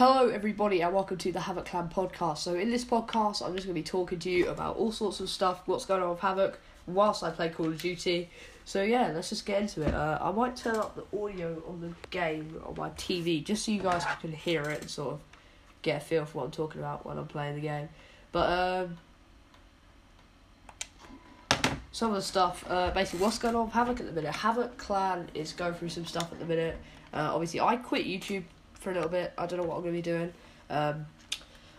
Hello, everybody, and welcome to the Havok Clan podcast. So, in this podcast, I'm just going to be talking to you about all sorts of stuff, what's going on with Havok, whilst I play Call of Duty. So, yeah, let's just get into it. Uh, I might turn up the audio on the game on my TV just so you guys can hear it and sort of get a feel for what I'm talking about when I'm playing the game. But, um, some of the stuff, uh, basically, what's going on with Havok at the minute? Havok Clan is going through some stuff at the minute. Uh, obviously, I quit YouTube for a little bit. I don't know what I'm going to be doing. Um,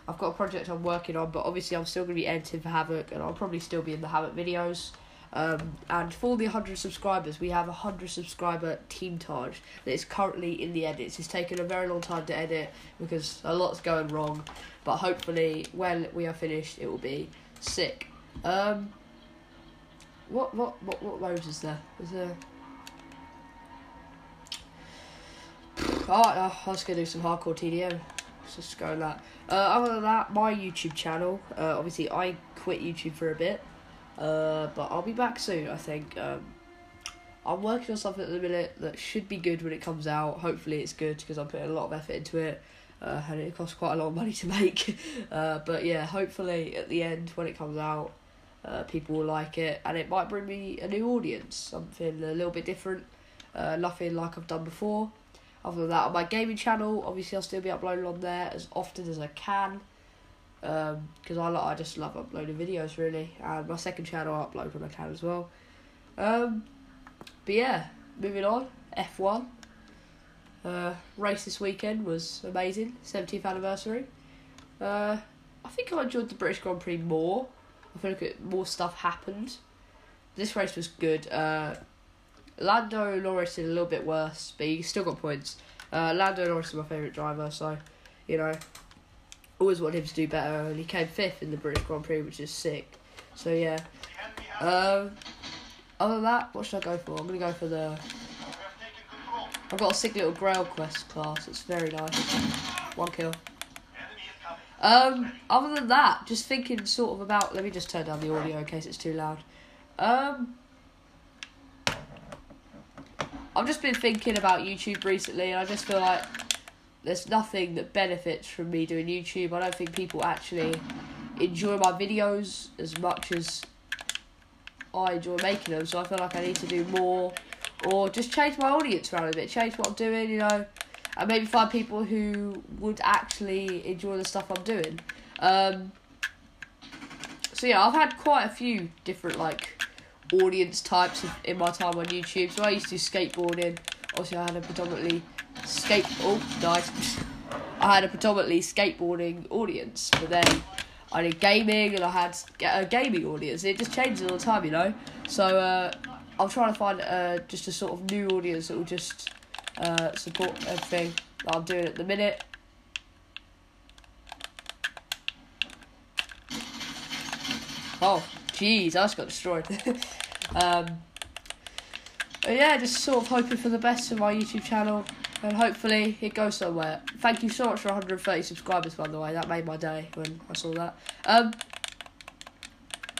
I've got a project I'm working on, but obviously, I'm still going to be editing for Havok, and I'll probably still be in the Havok videos. Um, and for the 100 subscribers, we have a 100 subscriber team Taj that is currently in the edits. It's taken a very long time to edit because a lot's going wrong, but hopefully, when we are finished, it will be sick. Um, what what what what modes is there? Is there? Alright, uh, I was gonna do some hardcore TDM. Let's just go that. Uh, other than that, my YouTube channel. Uh, obviously, I quit YouTube for a bit, uh, but I'll be back soon. I think. Um, I'm working on something at the minute that should be good when it comes out. Hopefully, it's good because I'm putting a lot of effort into it. Uh, and it costs quite a lot of money to make. Uh, but yeah, hopefully at the end when it comes out, uh, people will like it, and it might bring me a new audience, something a little bit different, uh, nothing like I've done before. Other than that, on my gaming channel, obviously I'll still be uploading on there as often as I can, because um, I I just love uploading videos really, and my second channel I upload when I can as well. Um, but yeah, moving on, F one. Uh, race this weekend was amazing, 70th anniversary. Uh, I think I enjoyed the British Grand Prix more. I feel like more stuff happened. This race was good. Uh, Lando Norris did a little bit worse, but he still got points. Uh, Lando Norris is my favourite driver, so, you know, always wanted him to do better, and he came fifth in the British Grand Prix, which is sick. So, yeah. Um, other than that, what should I go for? I'm to go for the... I've got a sick little Grail Quest class, it's very nice. One kill. Um, other than that, just thinking sort of about. Let me just turn down the audio in case it's too loud. Um, I've just been thinking about YouTube recently, and I just feel like there's nothing that benefits from me doing YouTube. I don't think people actually enjoy my videos as much as I enjoy making them. So I feel like I need to do more, or just change my audience around a bit, change what I'm doing. You know and maybe find people who would actually enjoy the stuff I'm doing. Um, so yeah, I've had quite a few different like audience types in my time on YouTube. So I used to skateboarding. Obviously, I had a predominantly skate. Oh, died. I had a predominantly skateboarding audience, but then I did gaming and I had a gaming audience. It just changes all the time, you know. So uh, I'm trying to find uh, just a sort of new audience that will just uh, support everything that I'm doing at the minute. Oh, jeez, I just got destroyed. um, yeah, just sort of hoping for the best for my YouTube channel, and hopefully it goes somewhere. Thank you so much for 130 subscribers, by the way. That made my day when I saw that. Um,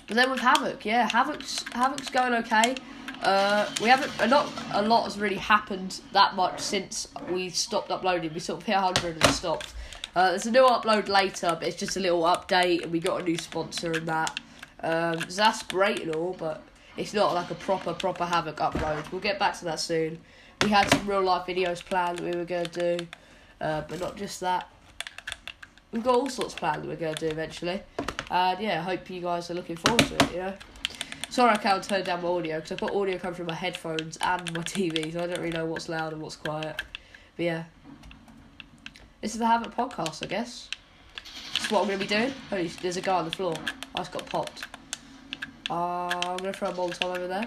but then with Havok, yeah, Havok's Havok's going okay. Uh, we haven't a lot. A lot has really happened that much since we stopped uploading. We sort of hit hundred and stopped. Uh, there's a new upload later, but it's just a little update, and we got a new sponsor and that. Um, so that's great and all, but it's not like a proper proper Havok upload. We'll get back to that soon. We had some real life videos planned that we were gonna do, uh, but not just that. We've got all sorts planned that we're gonna do eventually, and yeah, I hope you guys are looking forward to it. You know. Sorry I can't turn down my audio because I've got audio coming from my headphones and my TV, so I don't really know what's loud and what's quiet. But yeah. This is the Havok podcast, I guess. What I'm going to be doing. Holy, there's a guy on the floor. I just got popped. Uh, I'm to throw a Molotov over there.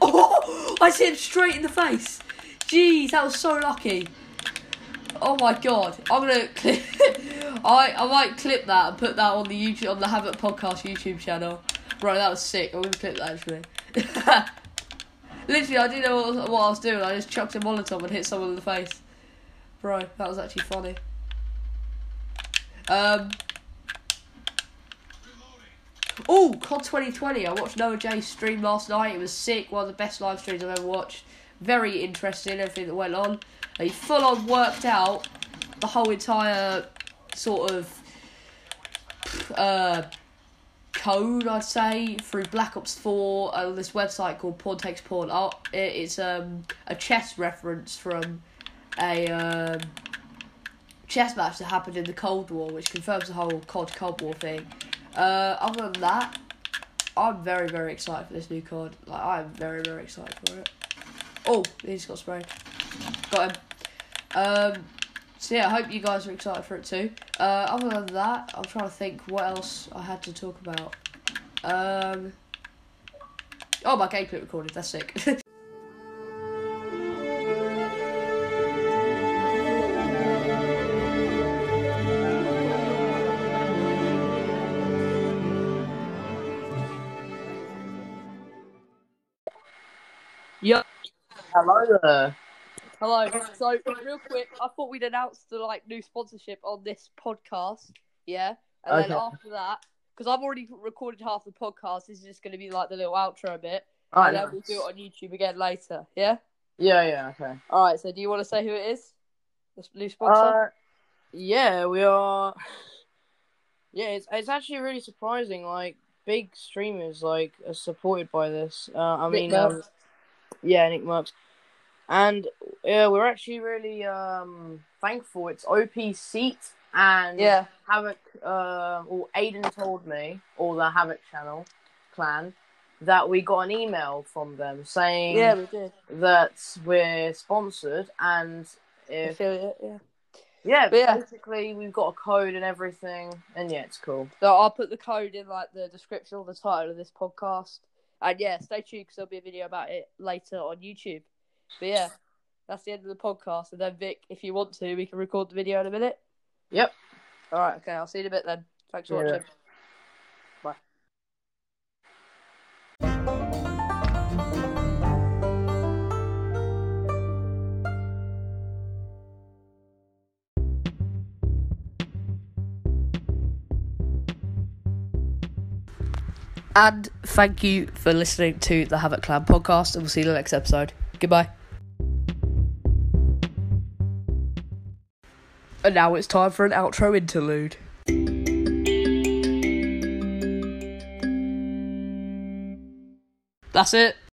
Oh! I hit him straight in the face. Jeez, that was so lucky. Oh my god. I'm to clip... I, I might clip that and put that on the YouTube on the Havok podcast YouTube channel. Bro, that was sick. I'm gonna clip that actually. Literally, I didn't know what, what, I was doing. I just chucked a Molotov and hit someone in the face. Bro, that was actually funny. Um. Oh, COD 2020. I watched Noah J stream last night. It was sick. One of the best live streams I've ever watched. Very interesting, everything that went on. He full on worked out the whole entire sort of uh, code, I'd say, through Black Ops 4 uh, this website called Pawn Takes Pawn. Oh, it's um, a chess reference from a um, chess match that happened in the Cold War, which confirms the whole COD Cold War thing. Uh, other than that, I'm very, very excited for this new card. Like, I'm very, very excited for it. Oh, he's got sprayed. Got him. Um, so yeah, I hope you guys are excited for it too. Uh, other than that, I'm trying to think what else I had to talk about. Um, oh, my gameplay recorded. That's sick. Hello there. Hello. So, real quick, I thought we'd announce the like new sponsorship on this podcast. Yeah, and then after that, because I've already recorded half the podcast, this is just going to be like the little outro bit, Alright, and then we'll do it on YouTube again later. Yeah. Yeah, yeah, okay. All right. So, do you want to say who it is? The new sponsor. Uh, yeah, we are. Yeah, it's it's actually really surprising. Like big streamers like are supported by this. Uh, I mean, um, Mercs. Yeah, NickMercs, and yeah, we're actually really um thankful. It's OPSeat and yeah. Havok. Uh, or Aiden told me, or the Havok channel clan, that we got an email from them saying Yeah, we did. that we're sponsored and if Affiliate. Yeah. yeah, But yeah. basically we've got a code and everything and yeah it's cool So I'll put the code in like the description or the title of this podcast. And yeah, stay tuned because there'll be a video about it later on YouTube. But yeah, that's the end of the podcast. And then Vic, if you want to, we can record the video in a minute. Yep. All right. Okay. I'll see you in a bit then. Thanks for Yeah. watching. And thank you for listening to the Havok Clan podcast, and we'll see you in the next episode. Goodbye. And now it's time for an outro interlude. That's it.